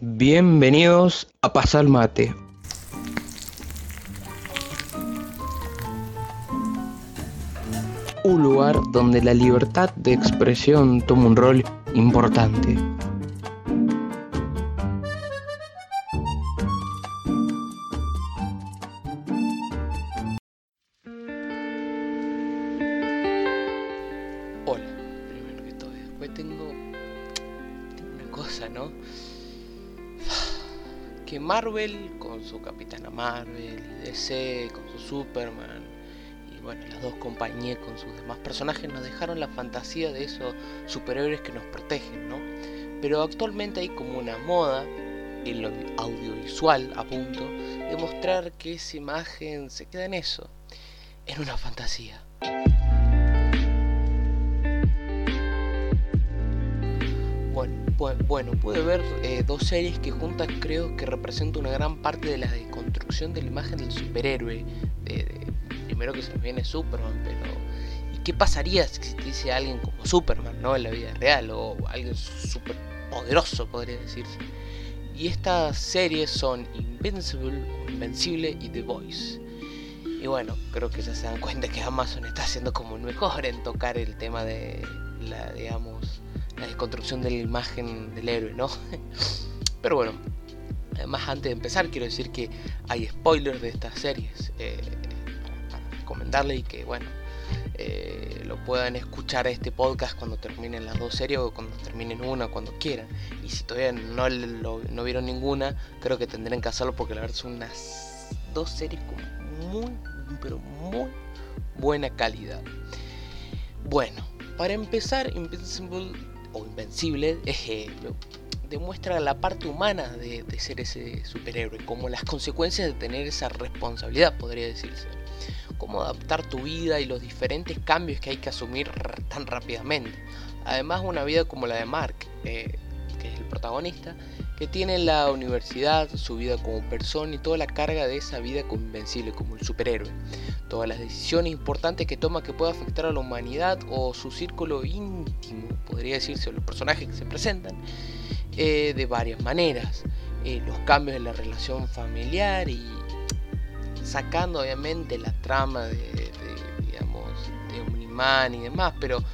Bienvenidos a Pasar Mate. Un lugar donde la libertad de expresión toma un rol importante. Con su Capitana Marvel y DC con su Superman y bueno, las dos compañías con sus demás personajes nos dejaron la fantasía de esos superhéroes que nos protegen, ¿no? Pero actualmente hay como una moda en lo audiovisual a punto de mostrar que esa imagen se queda en eso, en una fantasía. Bueno, pu- bueno, pude ver eh, dos series que juntas creo que representan una gran parte de la deconstrucción de la imagen del superhéroe. Primero que se nos viene Superman, pero ¿y qué pasaría si existiese alguien como Superman, no, en la vida real o alguien súper poderoso, podría decirse? Y estas series son Invincible, Invencible y The Voice. Y bueno, creo que ya se dan cuenta que Amazon está haciendo como el mejor en tocar el tema de la, digamos, la desconstrucción de la imagen del héroe, ¿no? Pero bueno, además antes de empezar quiero decir que hay spoilers de estas series eh, para, recomendarle y que bueno, eh, lo puedan escuchar este podcast cuando terminen las dos series o cuando terminen una, cuando quieran. Y si todavía no, no vieron ninguna, creo que tendrán que hacerlo porque la verdad son unas dos series con muy, pero muy buena calidad. Bueno, para empezar, Invincible o Invencible eh, demuestra la parte humana de, ser ese superhéroe, como las consecuencias de tener esa responsabilidad, podría decirse. Cómo adaptar tu vida y los diferentes cambios que hay que asumir tan rápidamente. Además, una vida como la de Mark, eh, que es el protagonista, que tiene la universidad, su vida como persona y toda la carga de esa vida como invencible, como el superhéroe todas las decisiones importantes que toma que pueda afectar a la humanidad o su círculo íntimo, podría decirse, o los personajes que se presentan, eh, de varias maneras. Eh, los cambios en la relación familiar y sacando obviamente la trama de, de, digamos, y demás, pero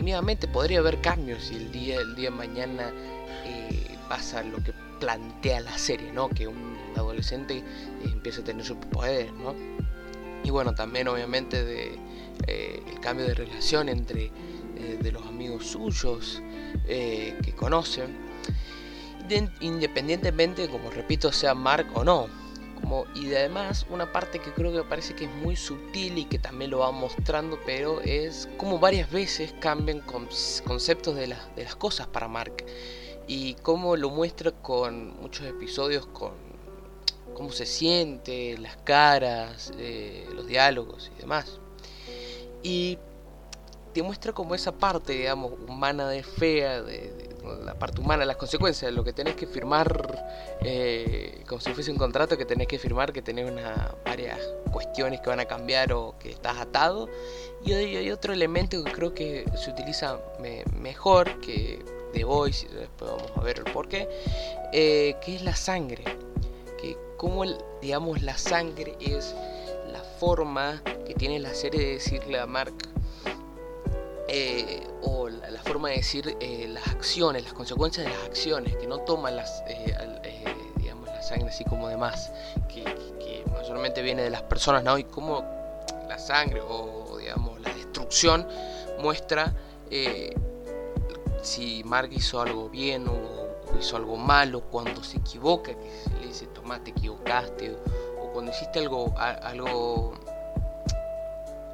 obviamente podría haber cambios si el día, el día de mañana eh, pasa lo que plantea la serie, ¿no? Que un adolescente empieza a tener superpoderes, ¿no? Y bueno también obviamente de eh, el cambio de relación entre eh, de los amigos suyos eh, que conocen de- independientemente como repito sea Mark o no. Como y de además una parte que creo que parece que es muy sutil y que también lo va mostrando pero es como varias veces cambian con- conceptos de, las de las cosas para Mark. Y cómo lo muestra con muchos episodios con cómo se siente, las caras, eh, los diálogos y demás. Y te muestra como esa parte, digamos, humana de fea, la parte humana, las consecuencias, lo que tenés que firmar, eh, como si fuese un contrato que tenés que firmar, que tenés una, varias cuestiones que van a cambiar o que estás atado. Y hay, otro elemento que creo que se utiliza me- mejor que The Voice, después vamos a ver el porqué, eh, que es la sangre que como el- digamos la sangre es la forma que tiene la serie de decirle a Mark eh, o la, la forma de decir eh, las acciones, las consecuencias de las acciones, que no toma las, eh, eh, digamos, la sangre así como de más, que, mayormente viene de las personas, ¿no? Y cómo la sangre o digamos la destrucción muestra eh, si Mark hizo algo bien o hizo algo malo, cuando se equivoca, que se le dice, toma, te equivocaste, o, cuando hiciste algo, algo,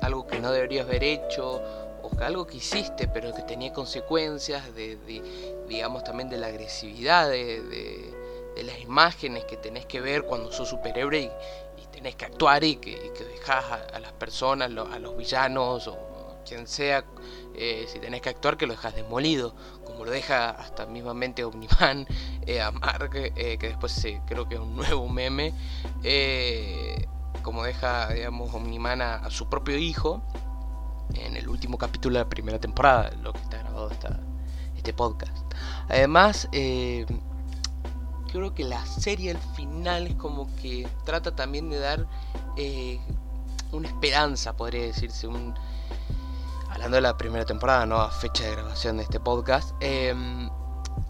algo que no deberías haber hecho, o que algo que hiciste pero que tenía consecuencias de, digamos también de la agresividad, de, de- las imágenes que tenés que ver cuando sos superhéroe y, tenés que actuar y que, y que dejás a, a las personas, a los villanos o quien sea, eh, si tenés que actuar que lo dejas demolido, como lo deja hasta mismamente Omniman eh, a Mark, eh, que después creo que es un nuevo meme, eh, como deja, digamos, Omniman a, a su propio hijo en el último capítulo de la primera temporada, lo que está grabado esta, este podcast. Además, creo que la serie al final es como que trata también de dar una esperanza, podría decirse, un, hablando de la primera temporada, no a fecha de grabación de este podcast, em,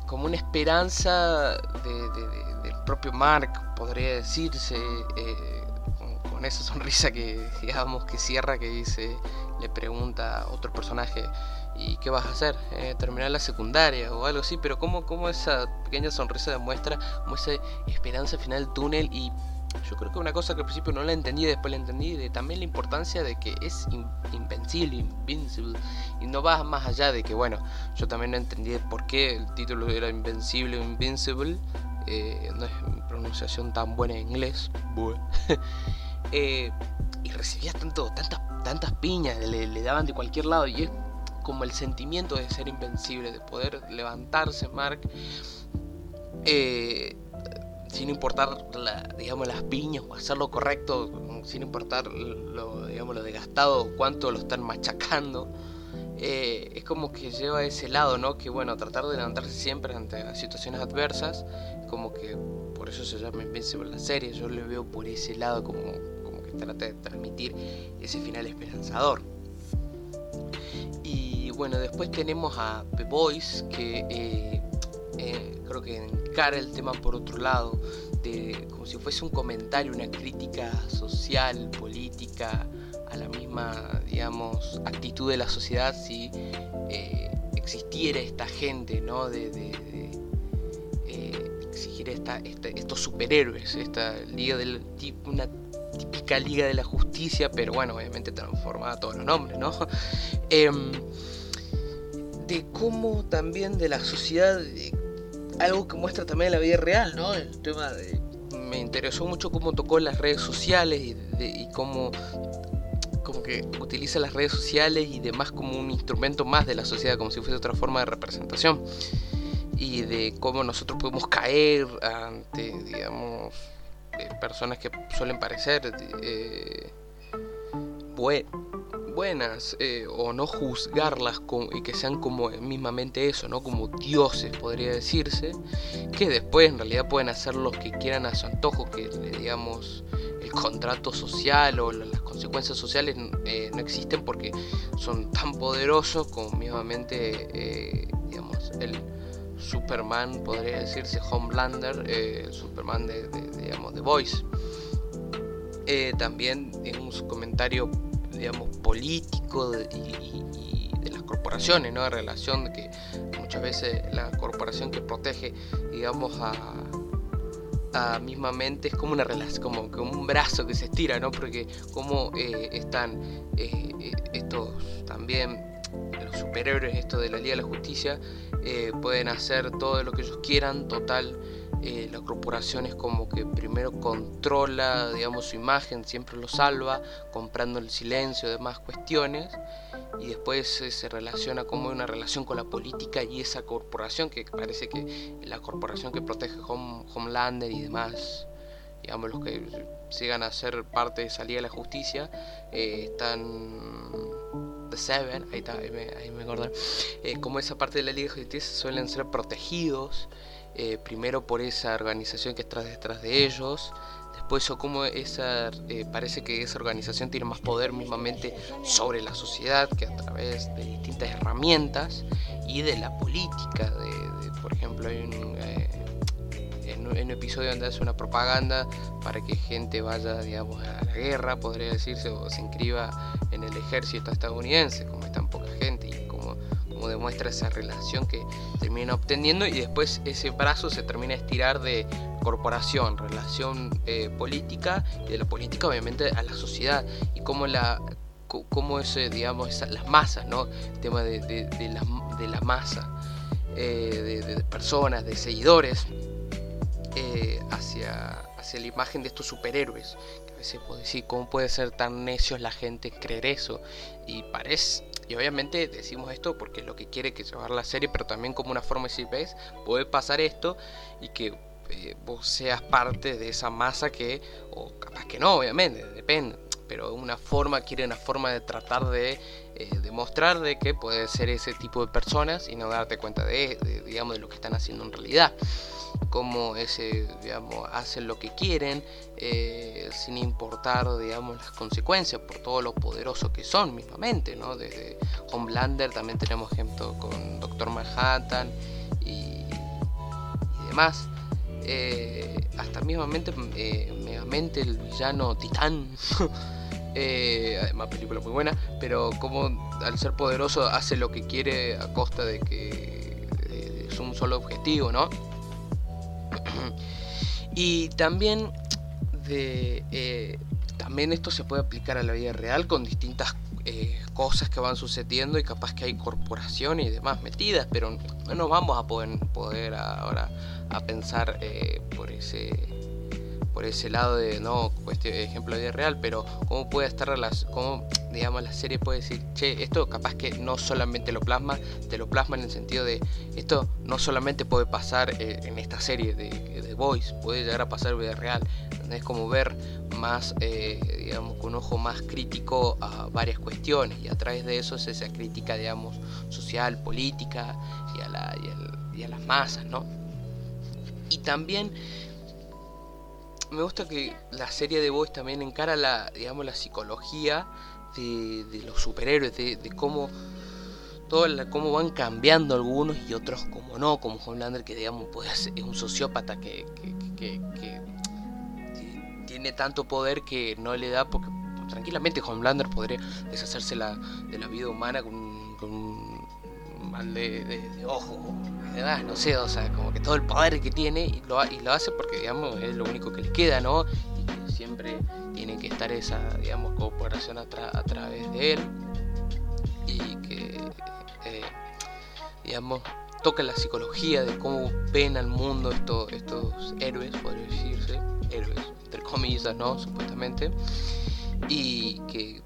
como una esperanza del propio Mark, podría decirse, eh, con, esa sonrisa que digamos que cierra, que dice, le pregunta a otro personaje, ¿y qué vas a hacer? Eh, ¿Terminar la secundaria o algo así? Pero como, como esa pequeña sonrisa demuestra como esa esperanza final del túnel y yo creo que una cosa que al principio no la entendí, después la entendí, de también la importancia de que es invencible, invincible, y no va más allá de que, bueno, yo también no entendí por qué el título era Invencible o Invincible, eh, no es mi pronunciación tan buena en inglés, eh, y recibías tanto, tantas, tantas piñas, le, le daban de cualquier lado, y es como el sentimiento de ser invencible, de poder levantarse, Mark. Eh, sin importar la, digamos, las piñas o hacer lo correcto, sin importar lo, digamos, lo desgastado, cuánto lo están machacando. Eh, es como que lleva ese lado, ¿no? Que bueno, tratar de levantarse siempre ante situaciones adversas, como que por eso se llama Invincible la serie, yo le veo por ese lado como, que trata de transmitir ese final esperanzador. Y bueno, después tenemos a The Boys, que eh, que encara el tema por otro lado, de, como si fuese un comentario, una crítica social, política, a la misma, digamos, actitud de la sociedad si eh, existiera esta gente, ¿no? De, eh, exigir esta, estos superhéroes, esta liga del una típica liga de la justicia, pero bueno, obviamente transformada a todos los nombres, ¿no? Em, de cómo también de la sociedad algo que muestra también la vida real, ¿no? El tema de... Me interesó mucho cómo tocó las redes sociales y, cómo como que utiliza las redes sociales y demás como un instrumento más de la sociedad, como si fuese otra forma de representación. Y de cómo nosotros podemos caer ante, digamos, eh, personas que suelen parecer eh, buenas eh, o no juzgarlas y que sean como mismamente eso, ¿no? Como dioses podría decirse, que después en realidad pueden hacer lo que quieran a su antojo, que digamos el contrato social o las consecuencias sociales eh, no existen porque son tan poderosos como mismamente eh, digamos el Superman podría decirse Homelander, el Superman de, digamos The Voice. también en un comentario digamos, político y, de las corporaciones, ¿no? En relación de que muchas veces la corporación que protege, digamos, a, a mismamente es como una relación, como, como un brazo que se estira, ¿no? Porque como eh, están eh, eh, estos también los superhéroes, esto de la Liga de la Justicia, pueden hacer todo lo que ellos quieran, total eh, la corporación es como que primero controla, digamos, su imagen, siempre lo salva, comprando el silencio, demás cuestiones, y después se relaciona como una relación con la política y esa corporación, que parece que la corporación que protege Homelander y demás, digamos, los que sigan a ser parte de esa Liga de la Justicia, eh, están The Seven, ahí, está, ahí me, acordé, eh, como esa parte de la Liga de Justicia suelen ser protegidos eh, primero por esa organización que está detrás de ellos, después o cómo esa, eh, parece que esa organización tiene más poder mismamente sobre la sociedad que a través de distintas herramientas y de la política, de, por ejemplo hay un, eh, en, un, episodio donde hace una propaganda para que gente vaya digamos a la guerra, podría decirse, o se inscriba en el ejército estadounidense, como está tan poca gente y como demuestra esa relación que termina obteniendo y después ese brazo se termina a estirar de corporación, relación eh, política y de la política obviamente a la sociedad. Y cómo la cómo ese digamos las masas no el tema de, de, la, de la, masa eh, de, personas de seguidores eh, hacia hacia la imagen de estos superhéroes. A veces puede decir cómo puede ser tan necios la gente creer eso y parece y obviamente decimos esto porque es lo que quiere que llevar la serie, pero también como una forma de decir, ves, puede pasar esto y que eh, vos seas parte de esa masa que, o capaz que no, obviamente, depende, pero una forma, quiere una forma de tratar de eh, demostrar de que puede ser ese tipo de personas y no darte cuenta de, digamos, de lo que están haciendo en realidad. Cómo ese, digamos, hacen lo que quieren eh, sin importar, digamos, las consecuencias por todo lo poderoso que son mismamente, ¿no? Desde Homelander también tenemos ejemplo con Doctor Manhattan y, demás. Eh, hasta mismamente eh, el villano Titán eh, además película muy buena pero como al ser poderoso hace lo que quiere a costa de que es un solo objetivo no y también de eh, también esto se puede aplicar a la vida real con distintas eh, cosas que van sucediendo y capaz que hay corporaciones y demás metidas, pero no vamos a poder, poder ahora a pensar eh, por ese por ese lado de no cuestión ejemplo de vida real, pero cómo puede estar las cómo digamos la serie puede decir, che, esto capaz que no solamente lo plasma, te lo plasma en el sentido de esto no solamente puede pasar eh, en esta serie de, de Voice, puede llegar a pasar vida real. Es como ver más, eh, digamos, con un ojo más crítico a varias cuestiones y a través de eso es esa crítica, digamos, social, política y a, la, y a las masas, ¿no? Y también me gusta que la serie de Boys también encara la, digamos, la psicología de, los superhéroes, de, cómo todo cómo van cambiando algunos y otros como no, como Homelander que digamos puede ser, es un sociópata que, tiene tanto poder que no le da porque tranquilamente Homelander podría deshacerse la, de la vida humana con, un mal de, de ojo no sé, o sea, como que todo el poder que tiene y lo, y lo hace porque, digamos, es lo único que le queda, ¿no? Y que siempre tiene que estar esa, digamos, cooperación a, través de él y que, eh, digamos, toca la psicología de cómo ven al mundo estos, estos héroes, podría decirse, héroes, entre comillas, ¿no? Supuestamente, y que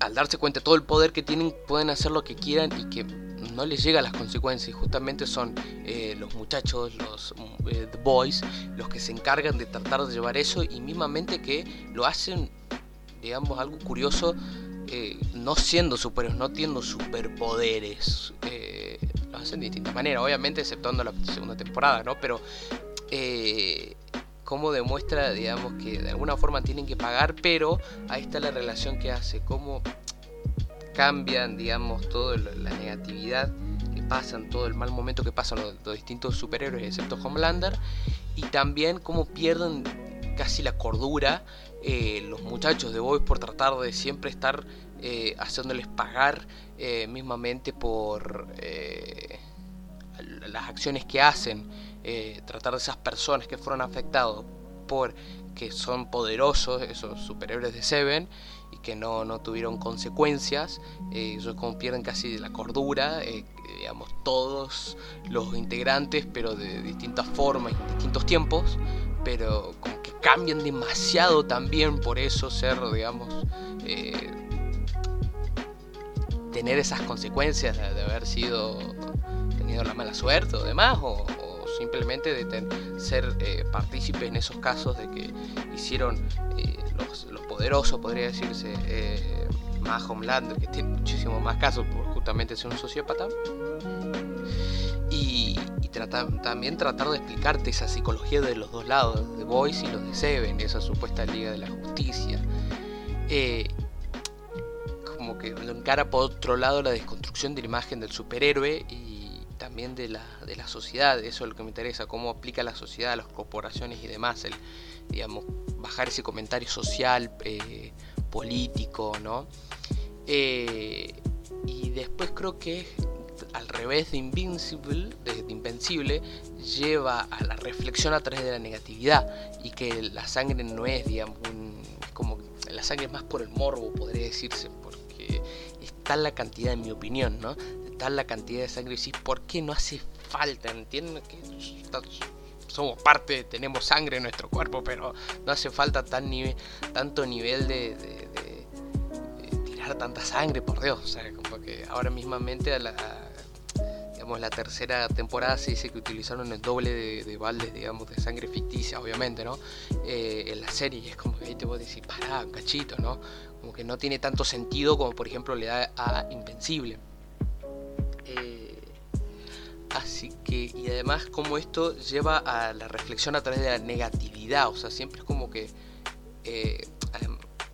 al darse cuenta de todo el poder que tienen pueden hacer lo que quieran y que no les llega las consecuencias. Justamente son eh, los muchachos, los eh, boys, los que se encargan de tratar de llevar eso y mismamente que lo hacen, digamos, algo curioso, eh, no siendo superhéroes, no teniendo superpoderes. lo hacen de distintas maneras, obviamente, exceptuando la segunda temporada, ¿no? Pero cómo demuestra, digamos, que de alguna forma tienen que pagar, pero ahí está la relación que hace, cómo cambian, digamos, toda la negatividad que pasan, todo el mal momento que pasan los, distintos superhéroes, excepto Homelander, y también cómo pierden casi la cordura eh, los muchachos de Boys por tratar de siempre estar eh, haciéndoles pagar eh, mismamente por las acciones que hacen, tratar de esas personas que fueron afectados por que son poderosos, esos superhéroes de Seven, y que no, no tuvieron consecuencias, eh, ellos pierden casi la cordura, eh, digamos, todos los integrantes, pero de distintas formas y distintos tiempos, pero como que cambian demasiado también por eso ser, digamos, eh, tener esas consecuencias de, haber sido, tenido la mala suerte o demás, o simplemente de ser eh, partícipes en esos casos de que hicieron eh, los, poderosos, podría decirse, eh, más Homelander, que tiene muchísimos más casos por justamente ser un sociópata. Y, también tratar de explicarte esa psicología de los dos lados, de Boys y los de Seven, esa supuesta Liga de la Justicia. como que encara por otro lado la desconstrucción de la imagen del superhéroe y también de la, de la sociedad, eso es lo que me interesa, cómo aplica la sociedad, las corporaciones y demás, el, digamos, bajar ese comentario social, eh, político, ¿no? Eh, y después creo que al revés de Invincible, de, Invencible, lleva a la reflexión a través de la negatividad y que la sangre no es, digamos, es como la sangre es más por el morbo, podría decirse, porque está la cantidad, en mi opinión, ¿no? La cantidad de sangre y decís, ¿por qué no hace falta? Entienden que somos parte, tenemos sangre en nuestro cuerpo, pero no hace falta tan nivel, tanto nivel de, tirar tanta sangre, por Dios. O sea, como ahora mismamente a la, digamos, la tercera temporada se dice que utilizaron el doble de, baldes, digamos, de sangre ficticia, obviamente, ¿no? Eh, en la serie, y es como que ahí te voy a decir, pará, cachito, ¿no? Como que no tiene tanto sentido como, por ejemplo, le da a Invencible. Así que, y además como esto lleva a la reflexión a través de la negatividad, o sea, siempre es como que, eh,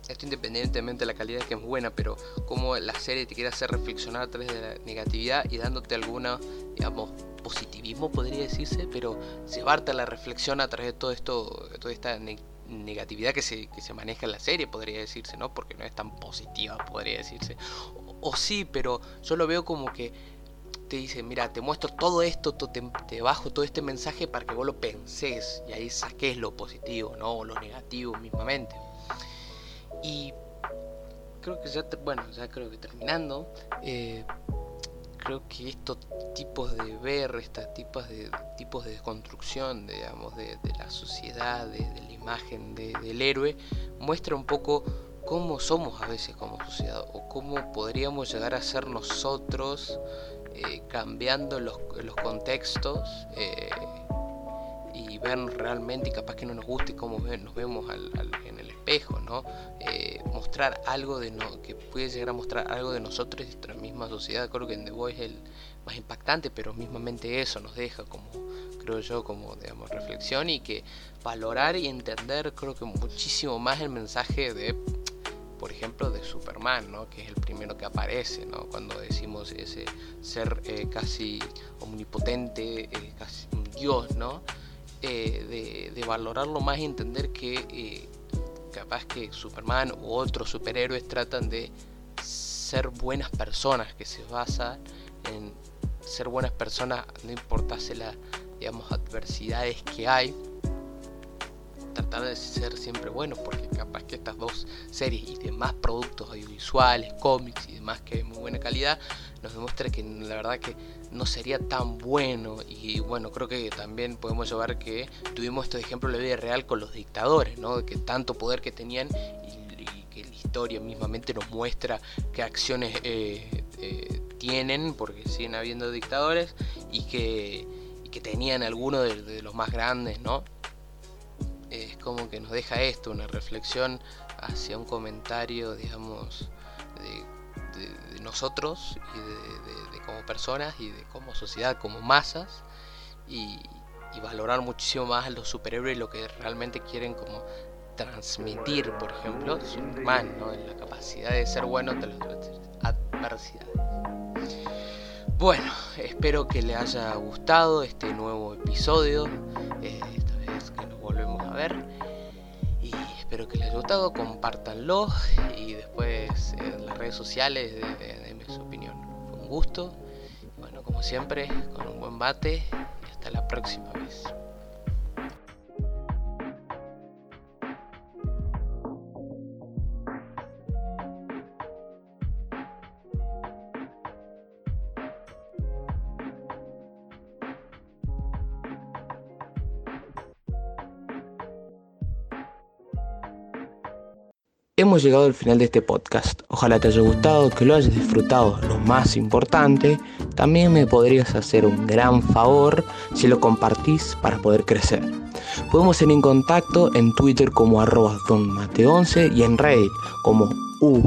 esto independientemente de la calidad que es buena, pero como la serie te quiere hacer reflexionar a través de la negatividad y dándote alguna, digamos, positivismo podría decirse, pero llevarte a la reflexión a través de todo esto, toda esta negatividad que se, que se maneja en la serie, podría decirse, ¿no? Porque no es tan positiva, podría decirse. O, sí, pero yo lo veo como que te dice, mira, te muestro todo esto, te, bajo todo este mensaje para que vos lo pensés y ahí saques lo positivo, ¿no? O lo negativo mismamente. Y creo que ya, bueno, ya creo que terminando, eh, creo que estos tipos de ver, estos tipos de, tipos de construcción, digamos, de, la sociedad, de, la imagen del héroe, muestra un poco cómo somos a veces como sociedad o cómo podríamos llegar a ser nosotros eh, cambiando los, contextos eh, y vernos realmente y capaz que no nos guste cómo nos vemos en el espejo, ¿no? Eh, mostrar algo de no, que puede llegar a mostrar algo de nosotros y nuestra misma sociedad. Creo que en The Voice es el más impactante, pero mismamente eso nos deja como, creo yo, como digamos reflexión y que valorar y entender creo que muchísimo más el mensaje de por ejemplo, de Superman, ¿no? que es el primero que aparece, ¿no? cuando decimos ese ser eh, casi omnipotente, eh, casi un dios, ¿no? Eh, de, valorarlo más y entender que capaz que Superman u otros superhéroes tratan de ser buenas personas, que se basa en ser buenas personas, no importase las digamos, adversidades que hay, tratar de ser siempre buenos, porque capaz que estas dos series y demás productos audiovisuales, cómics y demás que de muy buena calidad, nos demuestra que la verdad que no sería tan bueno. Y bueno, creo que también podemos llevar que tuvimos este ejemplo en la vida real con los dictadores, ¿no? Que tanto poder que tenían y, que la historia mismamente nos muestra qué acciones eh, eh, tienen, porque siguen habiendo dictadores y que tenían algunos de los más grandes, ¿no? Como que nos deja esto, una reflexión hacia un comentario, digamos, de, nosotros y de, como personas y de como sociedad, como masas, y, valorar muchísimo más a los superhéroes lo que realmente quieren como transmitir, por ejemplo, Superman, ¿no? la capacidad de ser bueno ante las adversidades. Bueno, espero que le haya gustado este nuevo episodio. Eh, Y espero que les haya gustado, compártanlo y después en las redes sociales denme su opinión. Fue un gusto. Bueno, como siempre, con un buen bate y hasta la próxima vez. Hemos llegado al final de este podcast. Ojalá te haya gustado, que lo hayas disfrutado. Lo más importante, también me podrías hacer un gran favor si lo compartís para poder crecer. Podemos ser en contacto en Twitter como arroba donmate11 y en Reddit como u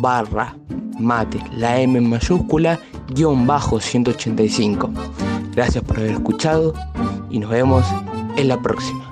barra mate, la M en mayúscula, guion bajo 185. Gracias por haber escuchado y nos vemos en la próxima.